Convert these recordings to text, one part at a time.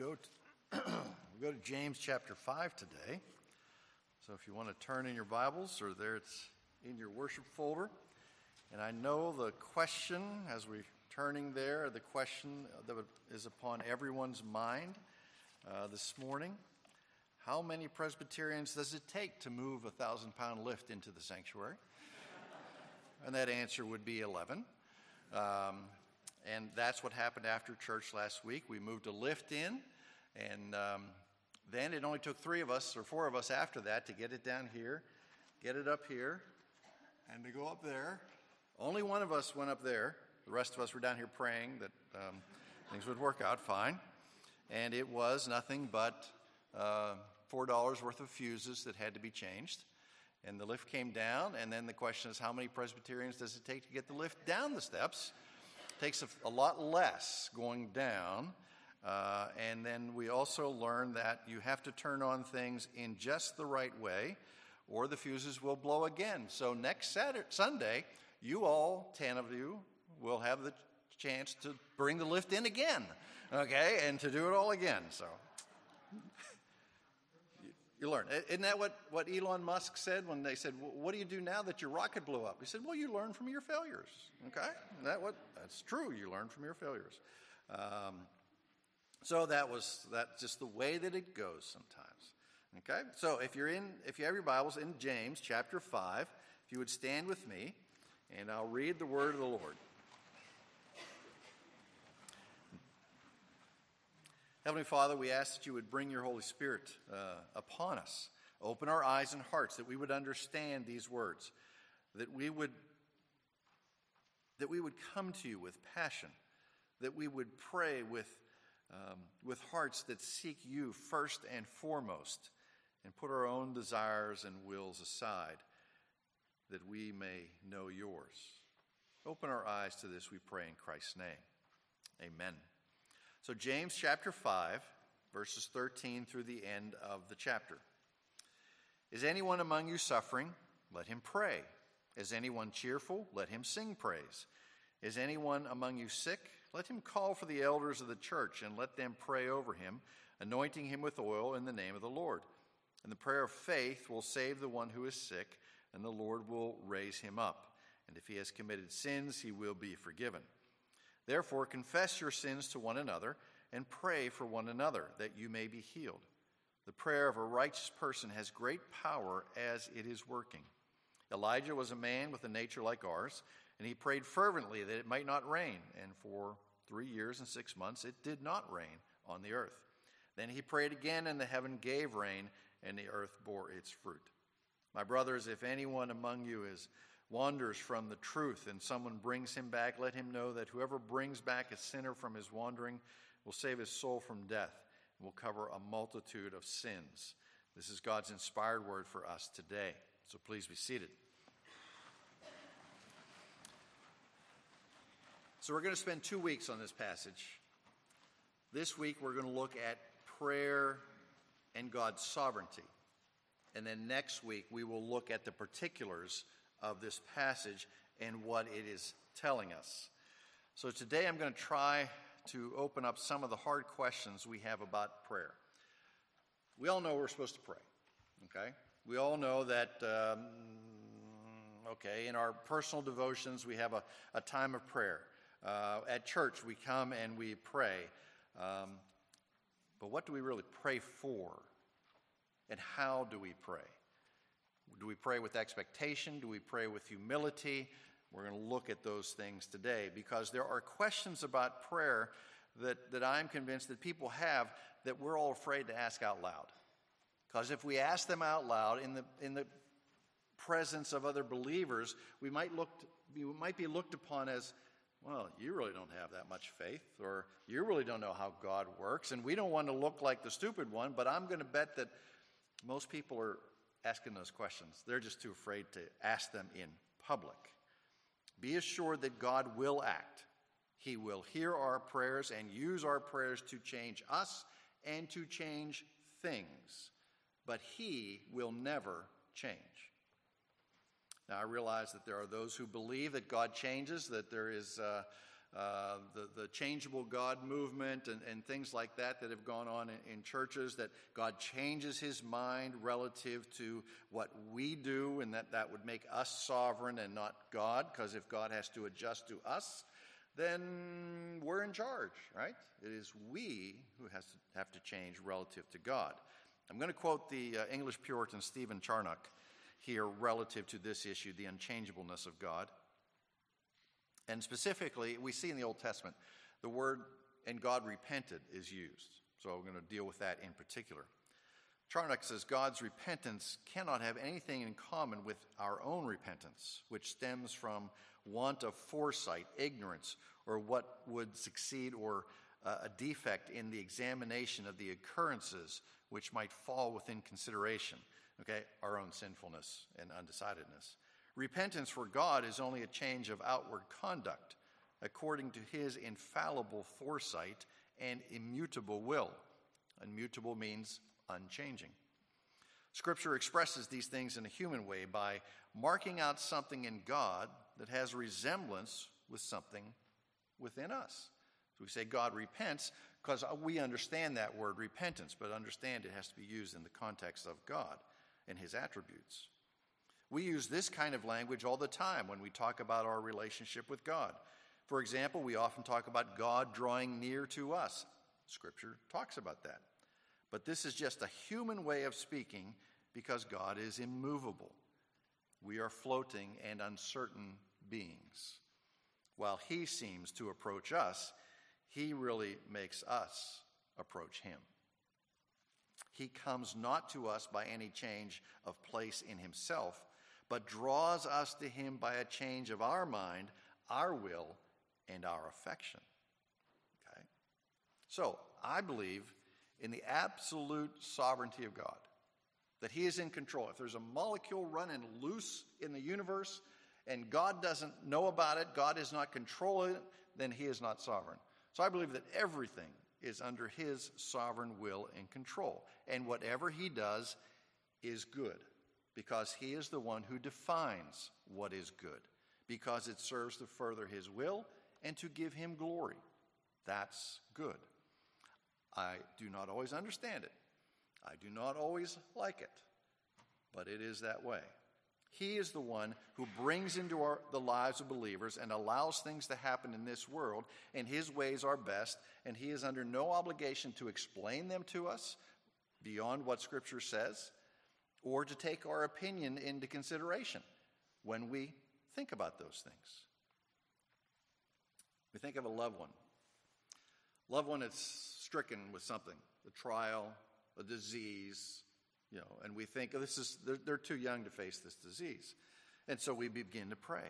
go to, we go to James chapter 5 today. So if you want to turn in your Bibles, or there it's in your worship folder. And I know the question, as we're turning there, the question that is upon everyone's mind uh, this morning how many Presbyterians does it take to move a thousand pound lift into the sanctuary? and that answer would be 11. Um, and that's what happened after church last week. We moved a lift in, and um, then it only took three of us or four of us after that to get it down here, get it up here, and to go up there. Only one of us went up there. The rest of us were down here praying that um, things would work out fine. And it was nothing but uh, $4 worth of fuses that had to be changed. And the lift came down, and then the question is how many Presbyterians does it take to get the lift down the steps? Takes a, a lot less going down. Uh, and then we also learned that you have to turn on things in just the right way, or the fuses will blow again. So next Saturday, Sunday, you all, 10 of you, will have the chance to bring the lift in again, okay, and to do it all again. So you learn. Isn't that what, what Elon Musk said when they said, What do you do now that your rocket blew up? He said, Well, you learn from your failures. Okay? That what, that's true. You learn from your failures. Um, so that was that's just the way that it goes sometimes. Okay? So if you're in, if you have your Bibles in James chapter 5, if you would stand with me, and I'll read the word of the Lord. Heavenly Father, we ask that you would bring your Holy Spirit uh, upon us. Open our eyes and hearts that we would understand these words, that we would that we would come to you with passion, that we would pray with um, with hearts that seek you first and foremost, and put our own desires and wills aside, that we may know yours. Open our eyes to this, we pray in Christ's name. Amen. So, James chapter 5, verses 13 through the end of the chapter. Is anyone among you suffering? Let him pray. Is anyone cheerful? Let him sing praise. Is anyone among you sick? Let him call for the elders of the church and let them pray over him, anointing him with oil in the name of the Lord. And the prayer of faith will save the one who is sick, and the Lord will raise him up. And if he has committed sins, he will be forgiven. Therefore, confess your sins to one another and pray for one another that you may be healed. The prayer of a righteous person has great power as it is working. Elijah was a man with a nature like ours, and he prayed fervently that it might not rain. And for three years and six months, it did not rain on the earth. Then he prayed again, and the heaven gave rain, and the earth bore its fruit. My brothers, if anyone among you is wanders from the truth and someone brings him back, let him know that whoever brings back a sinner from his wandering will save his soul from death and will cover a multitude of sins. This is God's inspired word for us today. So please be seated. So we're going to spend two weeks on this passage. This week we're going to look at prayer and God's sovereignty. And then next week we will look at the particulars of this passage and what it is telling us. So today I'm going to try to open up some of the hard questions we have about prayer. We all know we're supposed to pray, okay? We all know that, um, okay, in our personal devotions, we have a, a time of prayer. Uh, at church, we come and we pray. Um, but what do we really pray for? And how do we pray? Do we pray with expectation? Do we pray with humility? We're going to look at those things today because there are questions about prayer that, that I'm convinced that people have that we're all afraid to ask out loud. Because if we ask them out loud in the, in the presence of other believers, we might, look, we might be looked upon as, well, you really don't have that much faith, or you really don't know how God works, and we don't want to look like the stupid one, but I'm going to bet that most people are asking those questions. They're just too afraid to ask them in public. Be assured that God will act. He will hear our prayers and use our prayers to change us and to change things. But He will never change. Now, I realize that there are those who believe that God changes, that there is uh, uh, the, the changeable God movement and, and things like that that have gone on in, in churches, that God changes his mind relative to what we do, and that that would make us sovereign and not God, because if God has to adjust to us, then we're in charge, right? It is we who has to have to change relative to God. I'm going to quote the uh, English Puritan Stephen Charnock here relative to this issue, the unchangeableness of God. And specifically, we see in the Old Testament the word and God repented is used. So we're going to deal with that in particular. Charnock says God's repentance cannot have anything in common with our own repentance, which stems from want of foresight, ignorance, or what would succeed, or uh, a defect in the examination of the occurrences which might fall within consideration. Okay, our own sinfulness and undecidedness. Repentance for God is only a change of outward conduct according to his infallible foresight and immutable will. Immutable means unchanging. Scripture expresses these things in a human way by marking out something in God that has resemblance with something within us. So we say God repents because we understand that word repentance, but understand it has to be used in the context of God and his attributes. We use this kind of language all the time when we talk about our relationship with God. For example, we often talk about God drawing near to us. Scripture talks about that. But this is just a human way of speaking because God is immovable. We are floating and uncertain beings. While He seems to approach us, He really makes us approach Him. He comes not to us by any change of place in Himself but draws us to Him by a change of our mind, our will, and our affection. Okay? So, I believe in the absolute sovereignty of God, that He is in control. If there's a molecule running loose in the universe and God doesn't know about it, God is not controlling it, then He is not sovereign. So, I believe that everything is under His sovereign will and control. And whatever He does is good because he is the one who defines what is good, because it serves to further his will and to give him glory. That's good. I do not always understand it. I do not always like it, but it is that way. He is the one who brings into our, the lives of believers and allows things to happen in this world, and his ways are best, and he is under no obligation to explain them to us beyond what Scripture says or to take our opinion into consideration when we think about those things. We think of a loved one. Loved one is stricken with something, a trial, a disease, you know, and we think oh, this is they're, they're too young to face this disease. And so we begin to pray.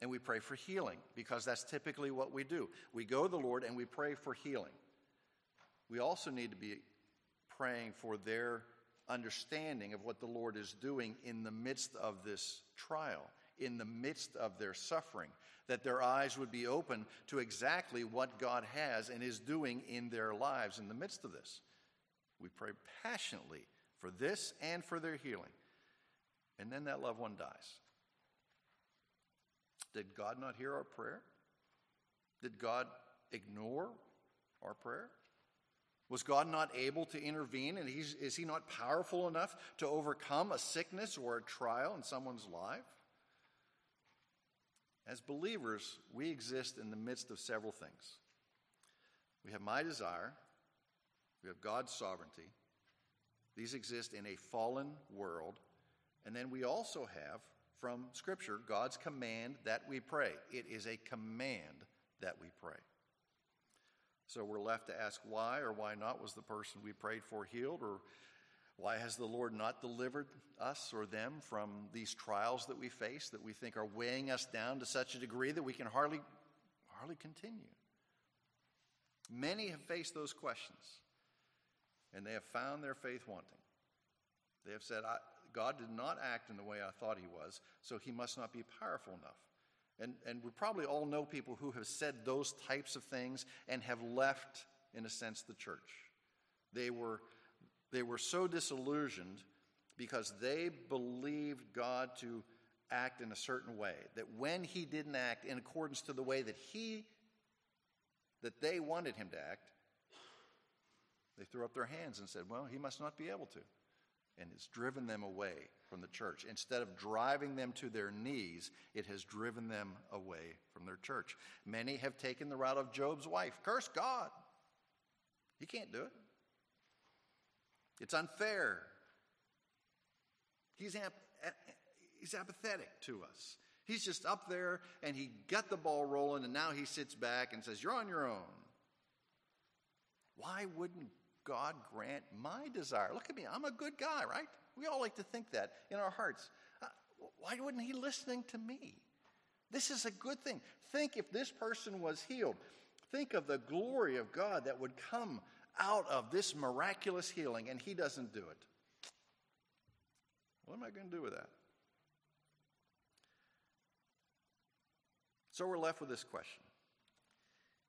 And we pray for healing because that's typically what we do. We go to the Lord and we pray for healing. We also need to be praying for their understanding of what the Lord is doing in the midst of this trial, in the midst of their suffering, that their eyes would be open to exactly what God has and is doing in their lives in the midst of this. We pray passionately for this and for their healing. And then that loved one dies. Did God not hear our prayer? Did God ignore our prayer? Was God not able to intervene? And is he not powerful enough to overcome a sickness or a trial in someone's life? As believers, we exist in the midst of several things. We have my desire, we have God's sovereignty. These exist in a fallen world. And then we also have, from Scripture, God's command that we pray. It is a command that we pray. So we're left to ask why or why not was the person we prayed for healed, or why has the Lord not delivered us or them from these trials that we face that we think are weighing us down to such a degree that we can hardly, hardly continue? Many have faced those questions, and they have found their faith wanting. They have said, God did not act in the way I thought he was, so he must not be powerful enough. And, and we probably all know people who have said those types of things and have left, in a sense, the church. They were, they were so disillusioned because they believed God to act in a certain way, that when he didn't act in accordance to the way that he that they wanted him to act, they threw up their hands and said, Well, he must not be able to. And it's driven them away from the church. Instead of driving them to their knees, it has driven them away from their church. Many have taken the route of Job's wife curse God. He can't do it. It's unfair. He's, ap- he's apathetic to us. He's just up there and he got the ball rolling, and now he sits back and says, You're on your own. Why wouldn't God grant my desire? Look at me, I'm a good guy, right? We all like to think that in our hearts. Uh, why wouldn't he listening to me? This is a good thing. Think if this person was healed. Think of the glory of God that would come out of this miraculous healing, and he doesn't do it. What am I going to do with that? So we're left with this question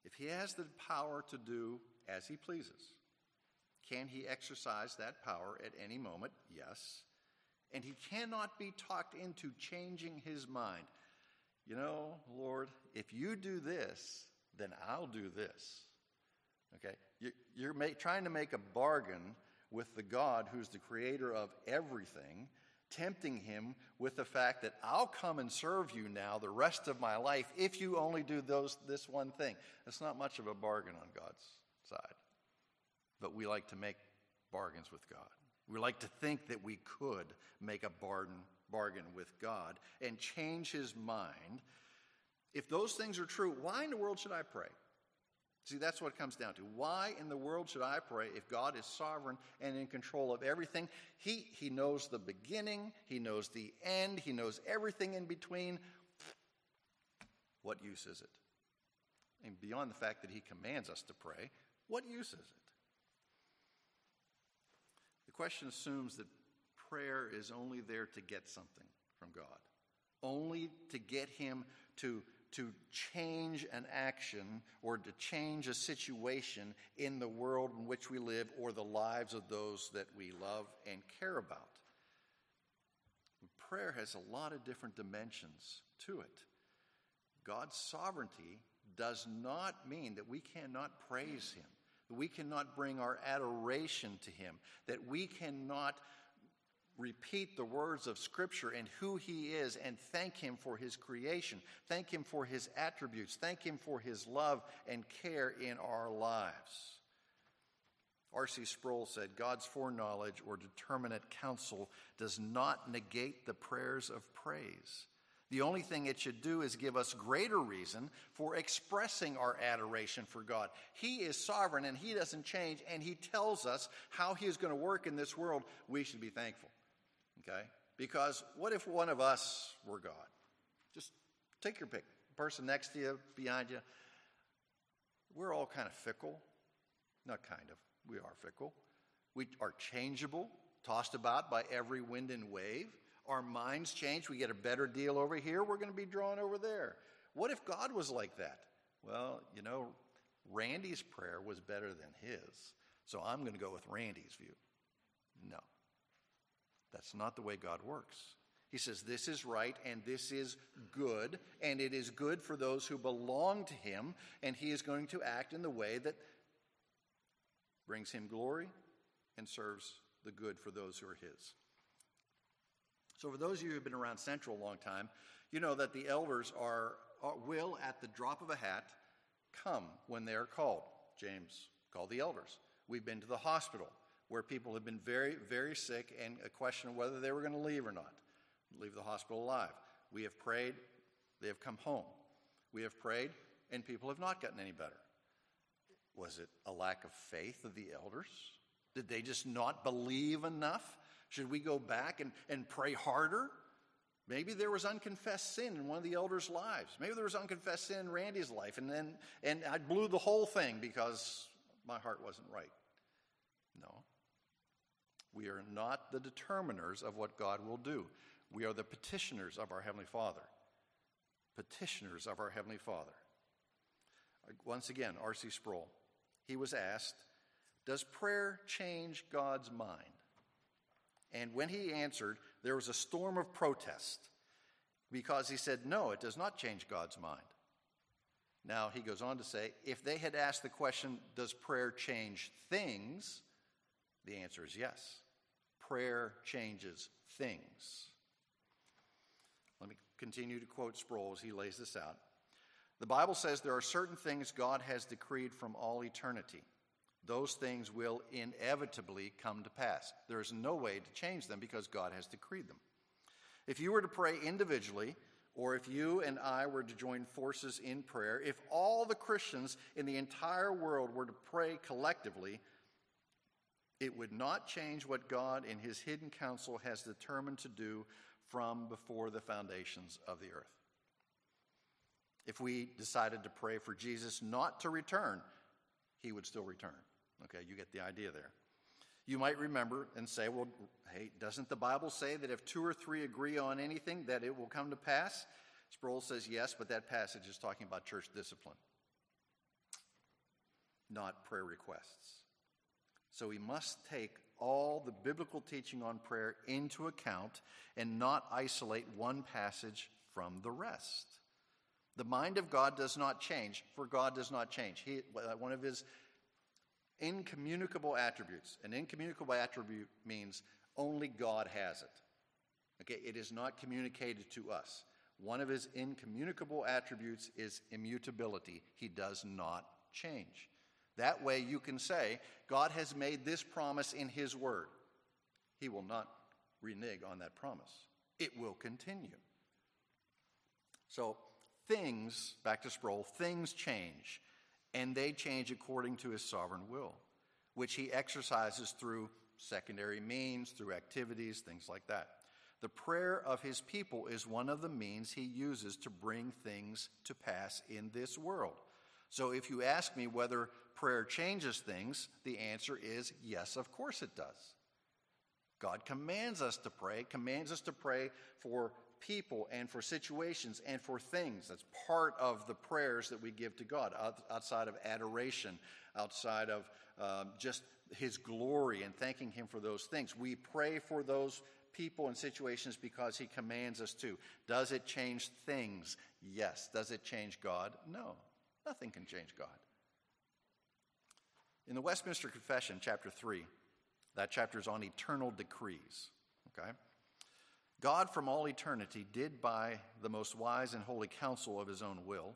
If he has the power to do as he pleases, can he exercise that power at any moment? Yes. And he cannot be talked into changing his mind. You know, Lord, if you do this, then I'll do this. Okay? You're trying to make a bargain with the God who's the creator of everything tempting him with the fact that I'll come and serve you now the rest of my life if you only do those, this one thing. It's not much of a bargain on God's side. But we like to make bargains with God. We like to think that we could make a bargain, bargain with God and change his mind. If those things are true, why in the world should I pray? See, that's what it comes down to. Why in the world should I pray if God is sovereign and in control of everything? He, he knows the beginning, He knows the end, He knows everything in between. What use is it? And beyond the fact that He commands us to pray, what use is it? The question assumes that prayer is only there to get something from God, only to get Him to to change an action or to change a situation in the world in which we live or the lives of those that we love and care about. Prayer has a lot of different dimensions to it. God's sovereignty does not mean that we cannot praise Him, that we cannot bring our adoration to Him, that we cannot repeat the words of Scripture and who He is and thank Him for His creation, thank Him for His attributes, thank Him for His love and care in our lives. R.C. Sproul said God's foreknowledge or determinate counsel does not negate the prayers of praise. The only thing it should do is give us greater reason for expressing our adoration for God. He is sovereign and He doesn't change, and He tells us how He is going to work in this world. We should be thankful. Okay? Because what if one of us were God? Just take your pick. Person next to you, behind you. We're all kind of fickle. Not kind of. We are fickle. We are changeable, tossed about by every wind and wave. Our minds change. We get a better deal over here. We're going to be drawn over there. What if God was like that? Well, you know, Randy's prayer was better than his. So I'm going to go with Randy's view. No. That's not the way God works. He says, This is right and this is good, and it is good for those who belong to Him, and He is going to act in the way that brings Him glory and serves the good for those who are His. So, for those of you who have been around Central a long time, you know that the elders are, are will, at the drop of a hat, come when they are called. James called the elders. We've been to the hospital where people have been very, very sick and a question of whether they were going to leave or not, leave the hospital alive. We have prayed, they have come home. We have prayed, and people have not gotten any better. Was it a lack of faith of the elders? Did they just not believe enough? Should we go back and, and pray harder? Maybe there was unconfessed sin in one of the elders' lives. Maybe there was unconfessed sin in Randy's life, and then and I blew the whole thing because my heart wasn't right. No. We are not the determiners of what God will do. We are the petitioners of our Heavenly Father. Petitioners of our Heavenly Father. Once again, R.C. Sproul. He was asked, Does prayer change God's mind? And when he answered, there was a storm of protest. because he said, no, it does not change God's mind. Now, he goes on to say, if they had asked the question, does prayer change things? The answer is yes. Prayer changes things. Let me continue to quote Sproul as he lays this out. The Bible says there are certain things God has decreed from all eternity. Those things will inevitably come to pass. There is no way to change them because God has decreed them. If you were to pray individually, or if you and I were to join forces in prayer, if all the Christians in the entire world were to pray collectively, it would not change what God in His hidden counsel has determined to do from before the foundations of the earth. If we decided to pray for Jesus not to return, He would still return. Okay, you get the idea there. You might remember and say, well, hey, doesn't the Bible say that if two or three agree on anything, that it will come to pass? Sproul says yes, but that passage is talking about church discipline, not prayer requests. So we must take all the biblical teaching on prayer into account and not isolate one passage from the rest. The mind of God does not change, for God does not change. He, one of his incommunicable attributes. An incommunicable attribute means only God has it. Okay, it is not communicated to us. One of his incommunicable attributes is immutability. He does not change. That way you can say, God has made this promise in his word. He will not renege on that promise. It will continue. So, things, back to Sproul, things change and they change according to his sovereign will, which he exercises through secondary means, through activities, things like that. The prayer of his people is one of the means he uses to bring things to pass in this world. So if you ask me whether prayer changes things, the answer is yes, of course it does. God commands us to pray, commands us to pray for people and for situations and for things. That's part of the prayers that we give to God outside of adoration, outside of um, just His glory and thanking Him for those things. We pray for those people and situations because He commands us to. Does it change things? Yes. Does it change God? No. Nothing can change God. In the Westminster Confession, chapter 3, that chapter is on eternal decrees. Okay? God from all eternity did by the most wise and holy counsel of his own will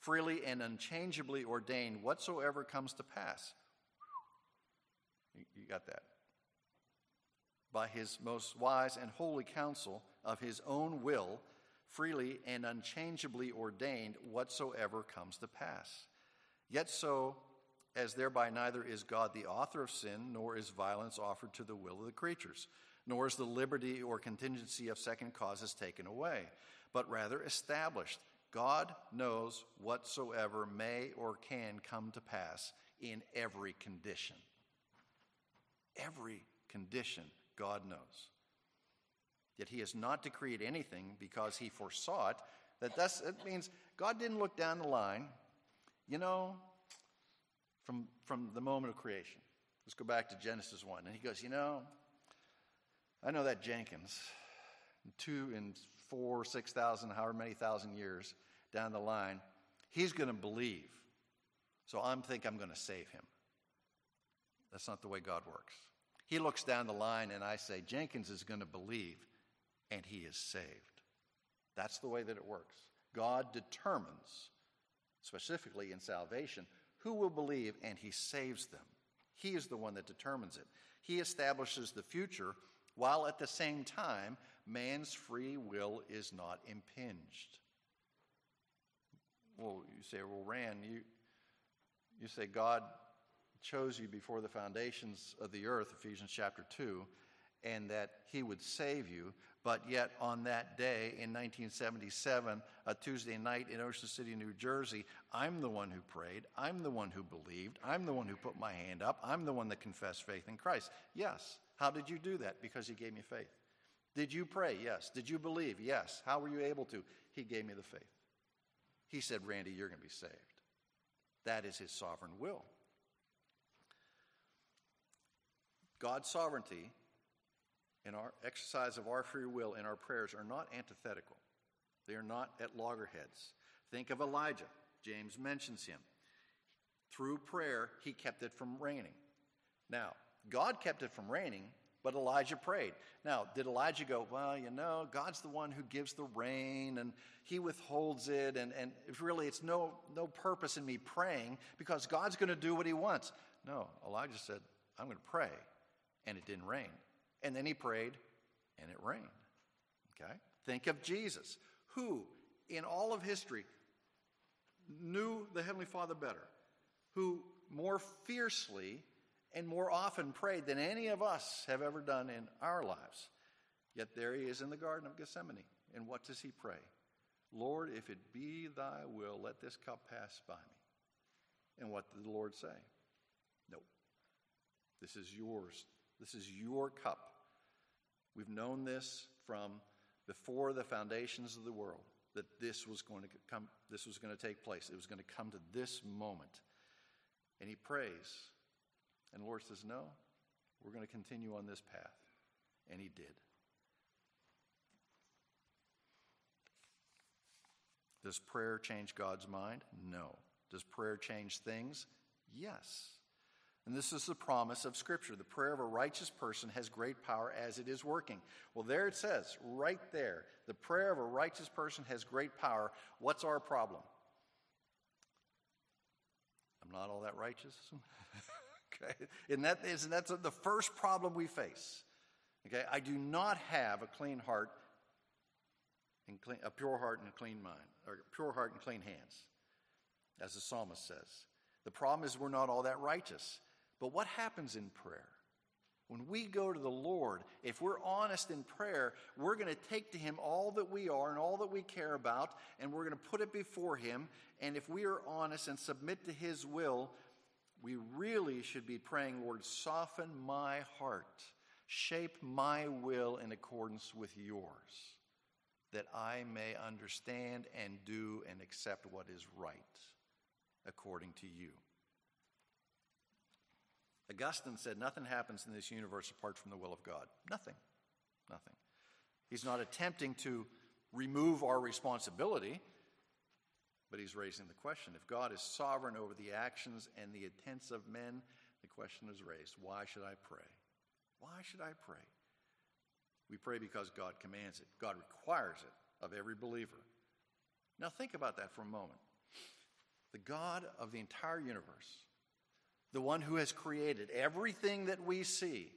freely and unchangeably ordain whatsoever comes to pass. You got that? By his most wise and holy counsel of his own will, freely and unchangeably ordained whatsoever comes to pass. Yet so, as thereby neither is God the author of sin, nor is violence offered to the will of the creatures nor is the liberty or contingency of second causes taken away, but rather established. God knows whatsoever may or can come to pass in every condition. Every condition God knows. Yet he has not decreed anything because he foresaw it. That thus it means God didn't look down the line, you know, from, from the moment of creation. Let's go back to Genesis 1. And he goes, you know, I know that Jenkins, two and four, six thousand, however many thousand years down the line, he's going to believe. So I'm think I'm going to save him. That's not the way God works. He looks down the line and I say, Jenkins is going to believe, and he is saved. That's the way that it works. God determines, specifically in salvation, who will believe, and he saves them. He is the one that determines it. He establishes the future while at the same time, man's free will is not impinged. Well, you say, well, Rand, you, you say God chose you before the foundations of the earth, Ephesians chapter 2, and that he would save you. But yet, on that day in 1977, a Tuesday night in Ocean City, New Jersey, I'm the one who prayed. I'm the one who believed. I'm the one who put my hand up. I'm the one that confessed faith in Christ. Yes. How did you do that? Because he gave me faith. Did you pray? Yes. Did you believe? Yes. How were you able to? He gave me the faith. He said, Randy, you're going to be saved. That is his sovereign will. God's sovereignty and our exercise of our free will in our prayers are not antithetical. They are not at loggerheads. Think of Elijah. James mentions him. Through prayer, he kept it from raining. Now, God kept it from raining, but Elijah prayed. Now, did Elijah go, well, you know, God's the one who gives the rain and he withholds it, and, and really it's no, no purpose in me praying because God's going to do what he wants. No, Elijah said, I'm going to pray, and it didn't rain. And then he prayed, and it rained. Okay? Think of Jesus, who in all of history knew the Heavenly Father better, who more fiercely and more often prayed than any of us have ever done in our lives. Yet there he is in the Garden of Gethsemane. And what does he pray? Lord, if it be thy will, let this cup pass by me. And what did the Lord say? No. This is yours. This is your cup. We've known this from before the foundations of the world that this was going to come this was going to take place. It was going to come to this moment. And he prays. And the Lord says, No, we're going to continue on this path. And he did. Does prayer change God's mind? No. Does prayer change things? Yes. And this is the promise of Scripture. The prayer of a righteous person has great power as it is working. Well, there it says, right there. The prayer of a righteous person has great power. What's our problem? I'm not all that righteous. okay? And that is, and that's the first problem we face. Okay? I do not have a clean heart and clean, a pure heart and a clean mind, or a pure heart and clean hands, as the psalmist says. The problem is we're not all that righteous. But what happens in prayer? When we go to the Lord, if we're honest in prayer, we're going to take to Him all that we are and all that we care about, and we're going to put it before Him. And if we are honest and submit to His will, we really should be praying, Lord, soften my heart, shape my will in accordance with yours, that I may understand and do and accept what is right according to you. Augustine said, Nothing happens in this universe apart from the will of God. Nothing. Nothing. He's not attempting to remove our responsibility, but he's raising the question. If God is sovereign over the actions and the intents of men, the question is raised why should I pray? Why should I pray? We pray because God commands it, God requires it of every believer. Now, think about that for a moment. The God of the entire universe, the one who has created everything that we see,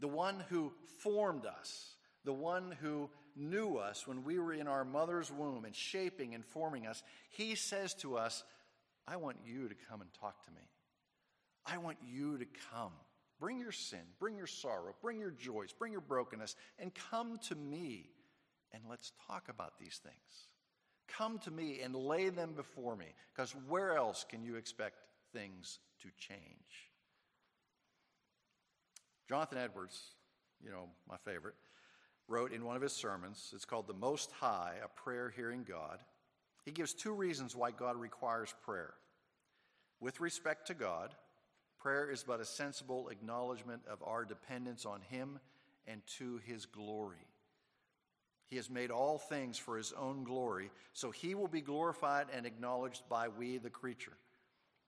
the one who formed us, the one who knew us when we were in our mother's womb and shaping and forming us, he says to us, I want you to come and talk to me. I want you to come. Bring your sin, bring your sorrow, bring your joys, bring your brokenness, and come to me and let's talk about these things. Come to me and lay them before me, because where else can you expect things to change. Jonathan Edwards, you know, my favorite, wrote in one of his sermons, it's called The Most High, a prayer hearing God. He gives two reasons why God requires prayer. With respect to God, prayer is but a sensible acknowledgement of our dependence on Him and to His glory. He has made all things for His own glory, so He will be glorified and acknowledged by we, the creature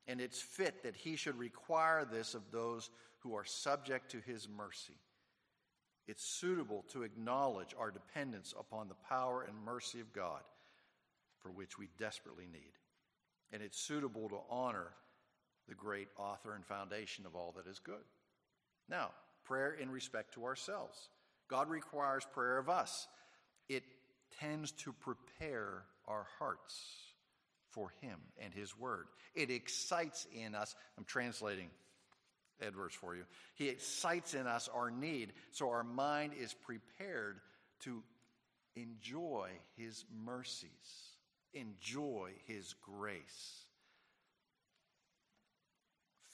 and it's fit that he should require this of those who are subject to his mercy. It's suitable to acknowledge our dependence upon the power and mercy of God, for which we desperately need. And it's suitable to honor the great author and foundation of all that is good. Now, prayer in respect to ourselves. God requires prayer of us. It tends to prepare our hearts for Him and His Word. It excites in us, I'm translating Edwards for you. He excites in us our need, so our mind is prepared to enjoy His mercies, enjoy His grace.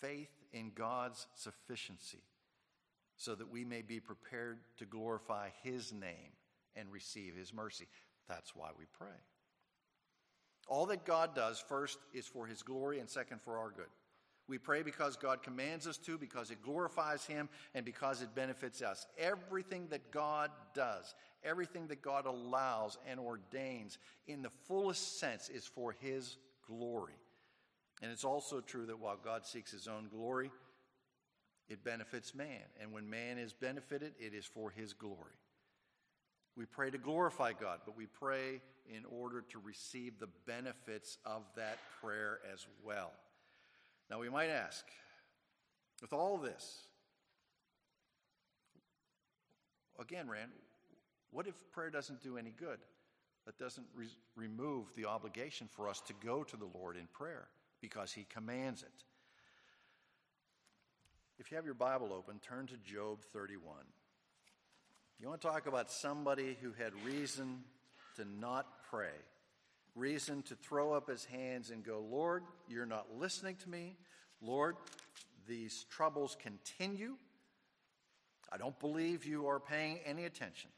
Faith in God's sufficiency, so that we may be prepared to glorify His name and receive His mercy. That's why we pray. All that God does, first, is for his glory, and second, for our good. We pray because God commands us to, because it glorifies Him, and because it benefits us. Everything that God does, everything that God allows and ordains, in the fullest sense, is for His glory. And it's also true that while God seeks His own glory, it benefits man. And when man is benefited, it is for His glory. We pray to glorify God, but we pray in order to receive the benefits of that prayer as well. Now, we might ask, with all this, again, Rand, what if prayer doesn't do any good? That doesn't re- remove the obligation for us to go to the Lord in prayer because He commands it. If you have your Bible open, turn to Job 31. You want to talk about somebody who had reason to not pray, reason to throw up his hands and go, Lord, you're not listening to me. Lord, these troubles continue. I don't believe you are paying any attention.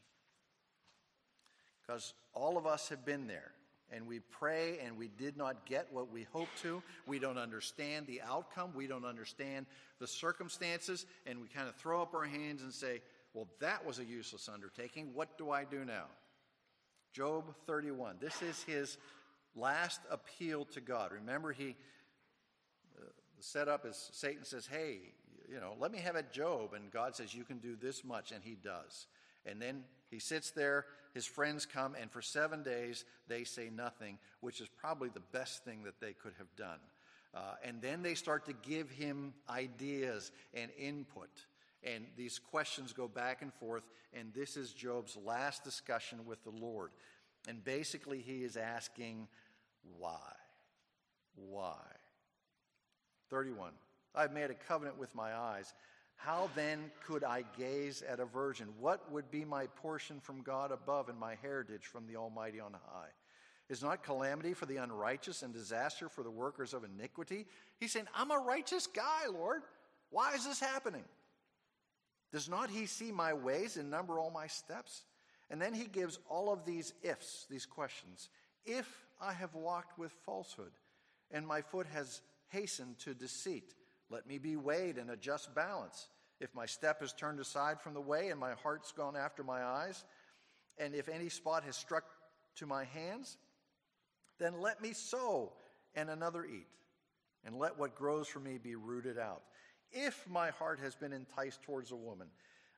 Because all of us have been there and we pray and we did not get what we hoped to. We don't understand the outcome. We don't understand the circumstances. And we kind of throw up our hands and say, well, that was a useless undertaking. What do I do now? Job 31. This is his last appeal to God. Remember, he uh, the setup Satan says, "Hey, you know, let me have it, Job," and God says, "You can do this much," and he does. And then he sits there. His friends come, and for seven days they say nothing, which is probably the best thing that they could have done. Uh, and then they start to give him ideas and input. And these questions go back and forth, and this is Job's last discussion with the Lord. And basically, he is asking, why? Why? 31. I've made a covenant with my eyes. How then could I gaze at a virgin? What would be my portion from God above and my heritage from the Almighty on high? Is not calamity for the unrighteous and disaster for the workers of iniquity? He's saying, I'm a righteous guy, Lord. Why is this happening? Does not he see my ways and number all my steps? And then he gives all of these ifs, these questions. If I have walked with falsehood, and my foot has hastened to deceit, let me be weighed in a just balance. If my step has turned aside from the way, and my heart's gone after my eyes, and if any spot has struck to my hands, then let me sow and another eat, and let what grows for me be rooted out if my heart has been enticed towards a woman,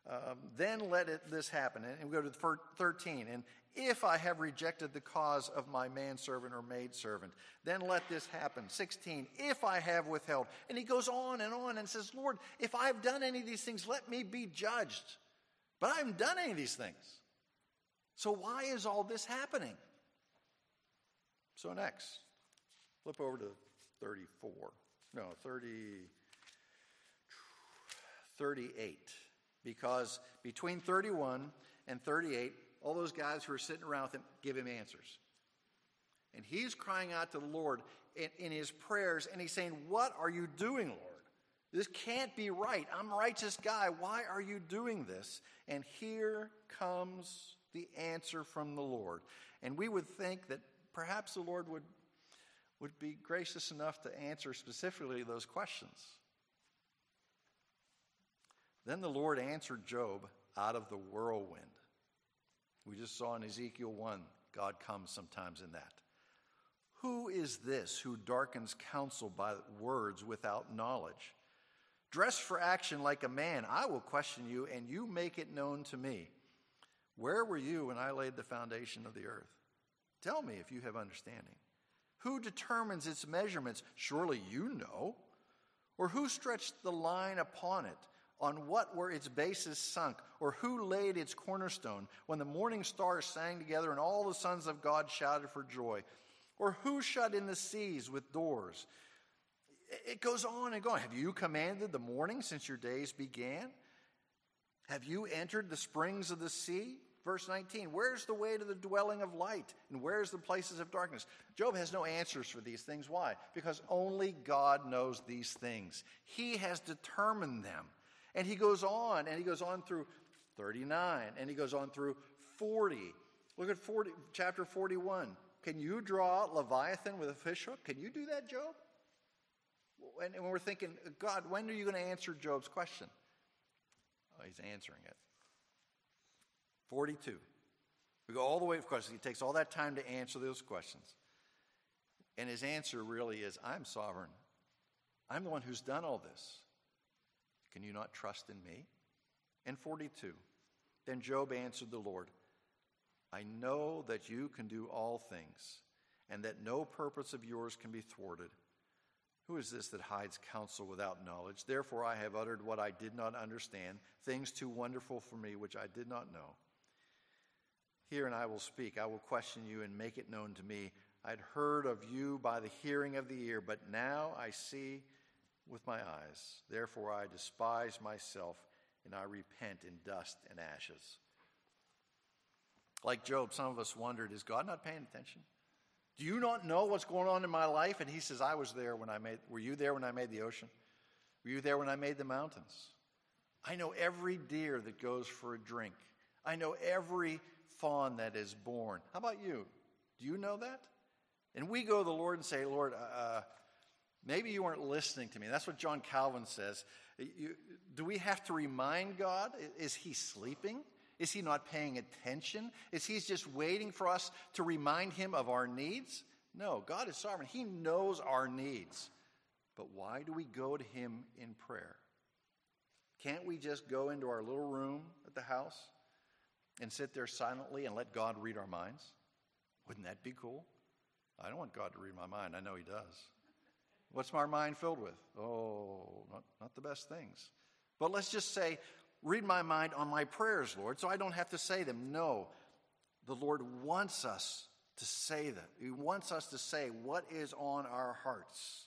um, then let it, this happen. And we go to the 13. And if I have rejected the cause of my manservant or maidservant, then let this happen. 16. If I have withheld. And he goes on and on and says, Lord, if I have done any of these things, let me be judged. But I haven't done any of these things. So why is all this happening? So next, flip over to 34. No, 30. 38. Because between 31 and 38, all those guys who are sitting around with him give him answers. And he's crying out to the Lord in, in his prayers, and he's saying, What are you doing, Lord? This can't be right. I'm a righteous guy. Why are you doing this? And here comes the answer from the Lord. And we would think that perhaps the Lord would, would be gracious enough to answer specifically those questions. Then the Lord answered Job out of the whirlwind. We just saw in Ezekiel 1, God comes sometimes in that. Who is this who darkens counsel by words without knowledge? Dress for action like a man, I will question you, and you make it known to me. Where were you when I laid the foundation of the earth? Tell me if you have understanding. Who determines its measurements? Surely you know. Or who stretched the line upon it? On what were its bases sunk, or who laid its cornerstone, when the morning stars sang together and all the sons of God shouted for joy? Or who shut in the seas with doors? It goes on and on. Have you commanded the morning since your days began? Have you entered the springs of the sea? Verse 19, where's the way to the dwelling of light? And where's the places of darkness? Job has no answers for these things. Why? Because only God knows these things. He has determined them. And he goes on, and he goes on through 39, and he goes on through 40. Look at 40, chapter 41. Can you draw Leviathan with a fishhook? Can you do that, Job? and we're thinking, God, when are you going to answer Job's question? Oh, he's answering it. 42. We go all the way, of course, he takes all that time to answer those questions. And his answer really is I'm sovereign. I'm the one who's done all this. Can you not trust in me? And 42. Then Job answered the Lord I know that you can do all things, and that no purpose of yours can be thwarted. Who is this that hides counsel without knowledge? Therefore, I have uttered what I did not understand, things too wonderful for me which I did not know. Hear and I will speak. I will question you and make it known to me. I'd heard of you by the hearing of the ear, but now I see with my eyes. Therefore, I despise myself and I repent in dust and ashes. Like Job, some of us wondered, is God not paying attention? Do you not know what's going on in my life? And he says, I was there when I made, were you there when I made the ocean? Were you there when I made the mountains? I know every deer that goes for a drink. I know every fawn that is born. How about you? Do you know that? And we go to the Lord and say, Lord, uh, uh maybe you weren't listening to me. That's what John Calvin says. You, do we have to remind God? Is he sleeping? Is he not paying attention? Is he just waiting for us to remind him of our needs? No, God is sovereign. He knows our needs. But why do we go to him in prayer? Can't we just go into our little room at the house and sit there silently and let God read our minds? Wouldn't that be cool? I don't want God to read my mind. I know He does. What's my mind filled with? Oh, not, not the best things. But let's just say, read my mind on my prayers, Lord, so I don't have to say them. No, the Lord wants us to say them. He wants us to say what is on our hearts.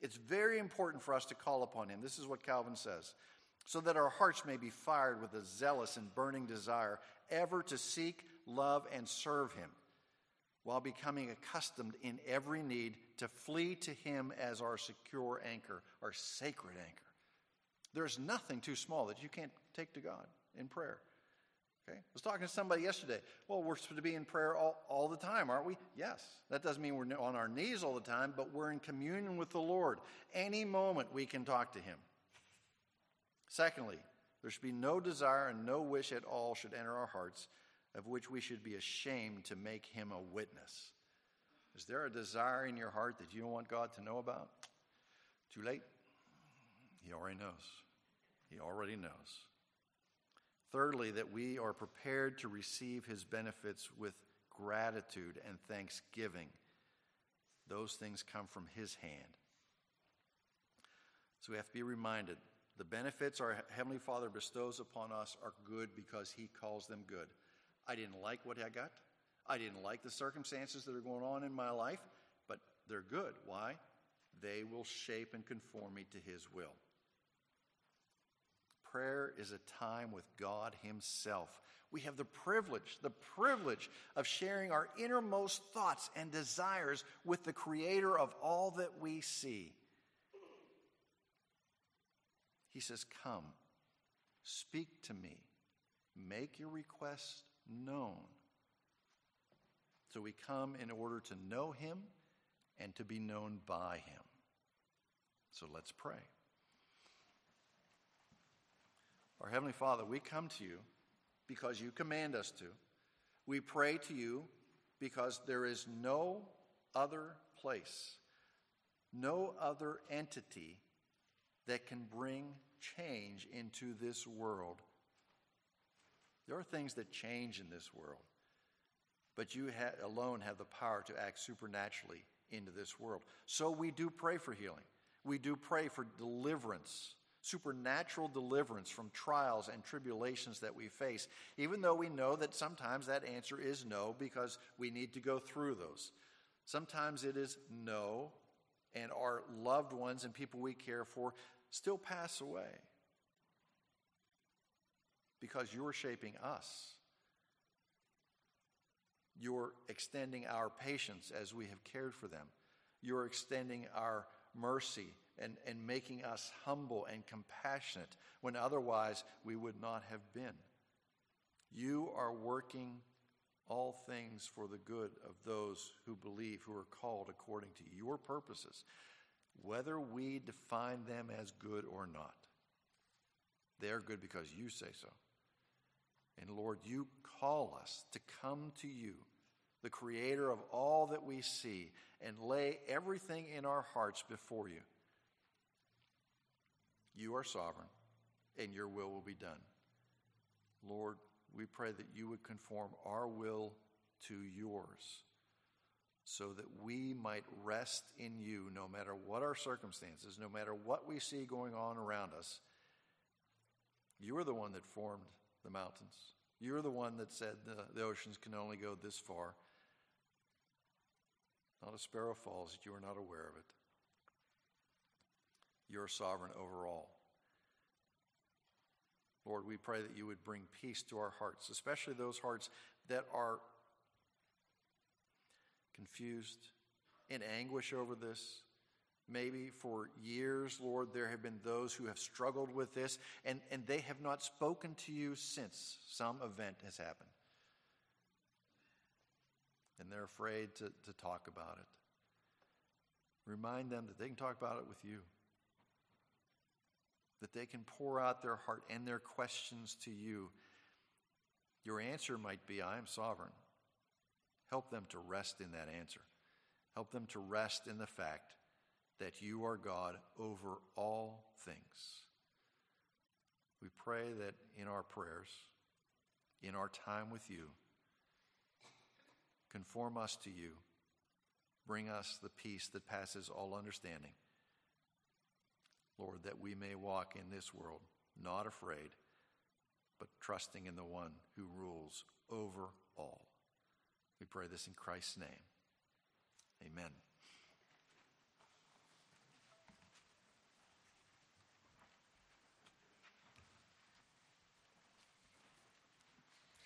It's very important for us to call upon Him. This is what Calvin says so that our hearts may be fired with a zealous and burning desire ever to seek, love, and serve Him, while becoming accustomed in every need to flee to Him as our secure anchor, our sacred anchor. There's nothing too small that you can't take to God in prayer. Okay? I was talking to somebody yesterday. Well, we're supposed to be in prayer all, all the time, aren't we? Yes. That doesn't mean we're on our knees all the time, but we're in communion with the Lord. Any moment we can talk to Him. Secondly, there should be no desire and no wish at all should enter our hearts of which we should be ashamed to make him a witness. Is there a desire in your heart that you don't want God to know about? Too late. He already knows. He already knows. Thirdly, that we are prepared to receive his benefits with gratitude and thanksgiving. Those things come from his hand. So we have to be reminded the benefits our Heavenly Father bestows upon us are good because He calls them good. I didn't like what I got. I didn't like the circumstances that are going on in my life, but they're good. Why? They will shape and conform me to His will. Prayer is a time with God Himself. We have the privilege, the privilege of sharing our innermost thoughts and desires with the Creator of all that we see. He says, Come, speak to me, make your request known. So we come in order to know him and to be known by him. So let's pray. Our Heavenly Father, we come to you because you command us to. We pray to you because there is no other place, no other entity that can bring change into this world. There are things that change in this world, but you ha- alone have the power to act supernaturally into this world. So we do pray for healing. We do pray for deliverance, supernatural deliverance from trials and tribulations that we face, even though we know that sometimes that answer is no because we need to go through those. Sometimes it is no, and our loved ones and people we care for still pass away because you're shaping us. You're extending our patience as we have cared for them. You're extending our mercy and, and making us humble and compassionate when otherwise we would not have been. You are working all things for the good of those who believe, who are called according to your purposes. whether we define them as good or not. They are good because you say so. And Lord, you call us to come to you, the creator of all that we see, and lay everything in our hearts before you. You are sovereign, and your will will be done. Lord, we pray that you would conform our will to yours so that we might rest in you no matter what our circumstances, no matter what we see going on around us. You are the one that formed the mountains. You are the one that said the, the oceans can only go this far. Not a sparrow falls that you are not aware of it. You are sovereign over all. Lord, we pray that you would bring peace to our hearts, especially those hearts that are confused, in anguish over this. Maybe for years, Lord, there have been those who have struggled with this, and, and they have not spoken to you since some event has happened. And they're afraid to, to talk about it. Remind them that they can talk about it with you, that they can pour out their heart and their questions to you. Your answer might be, I am sovereign. Help them to rest in that answer. Help them to rest in the fact that you are God over all things. We pray that in our prayers, in our time with you, conform us to you, bring us the peace that passes all understanding. Lord, that we may walk in this world not afraid, but trusting in the one who rules over all. We pray this in Christ's name. Amen.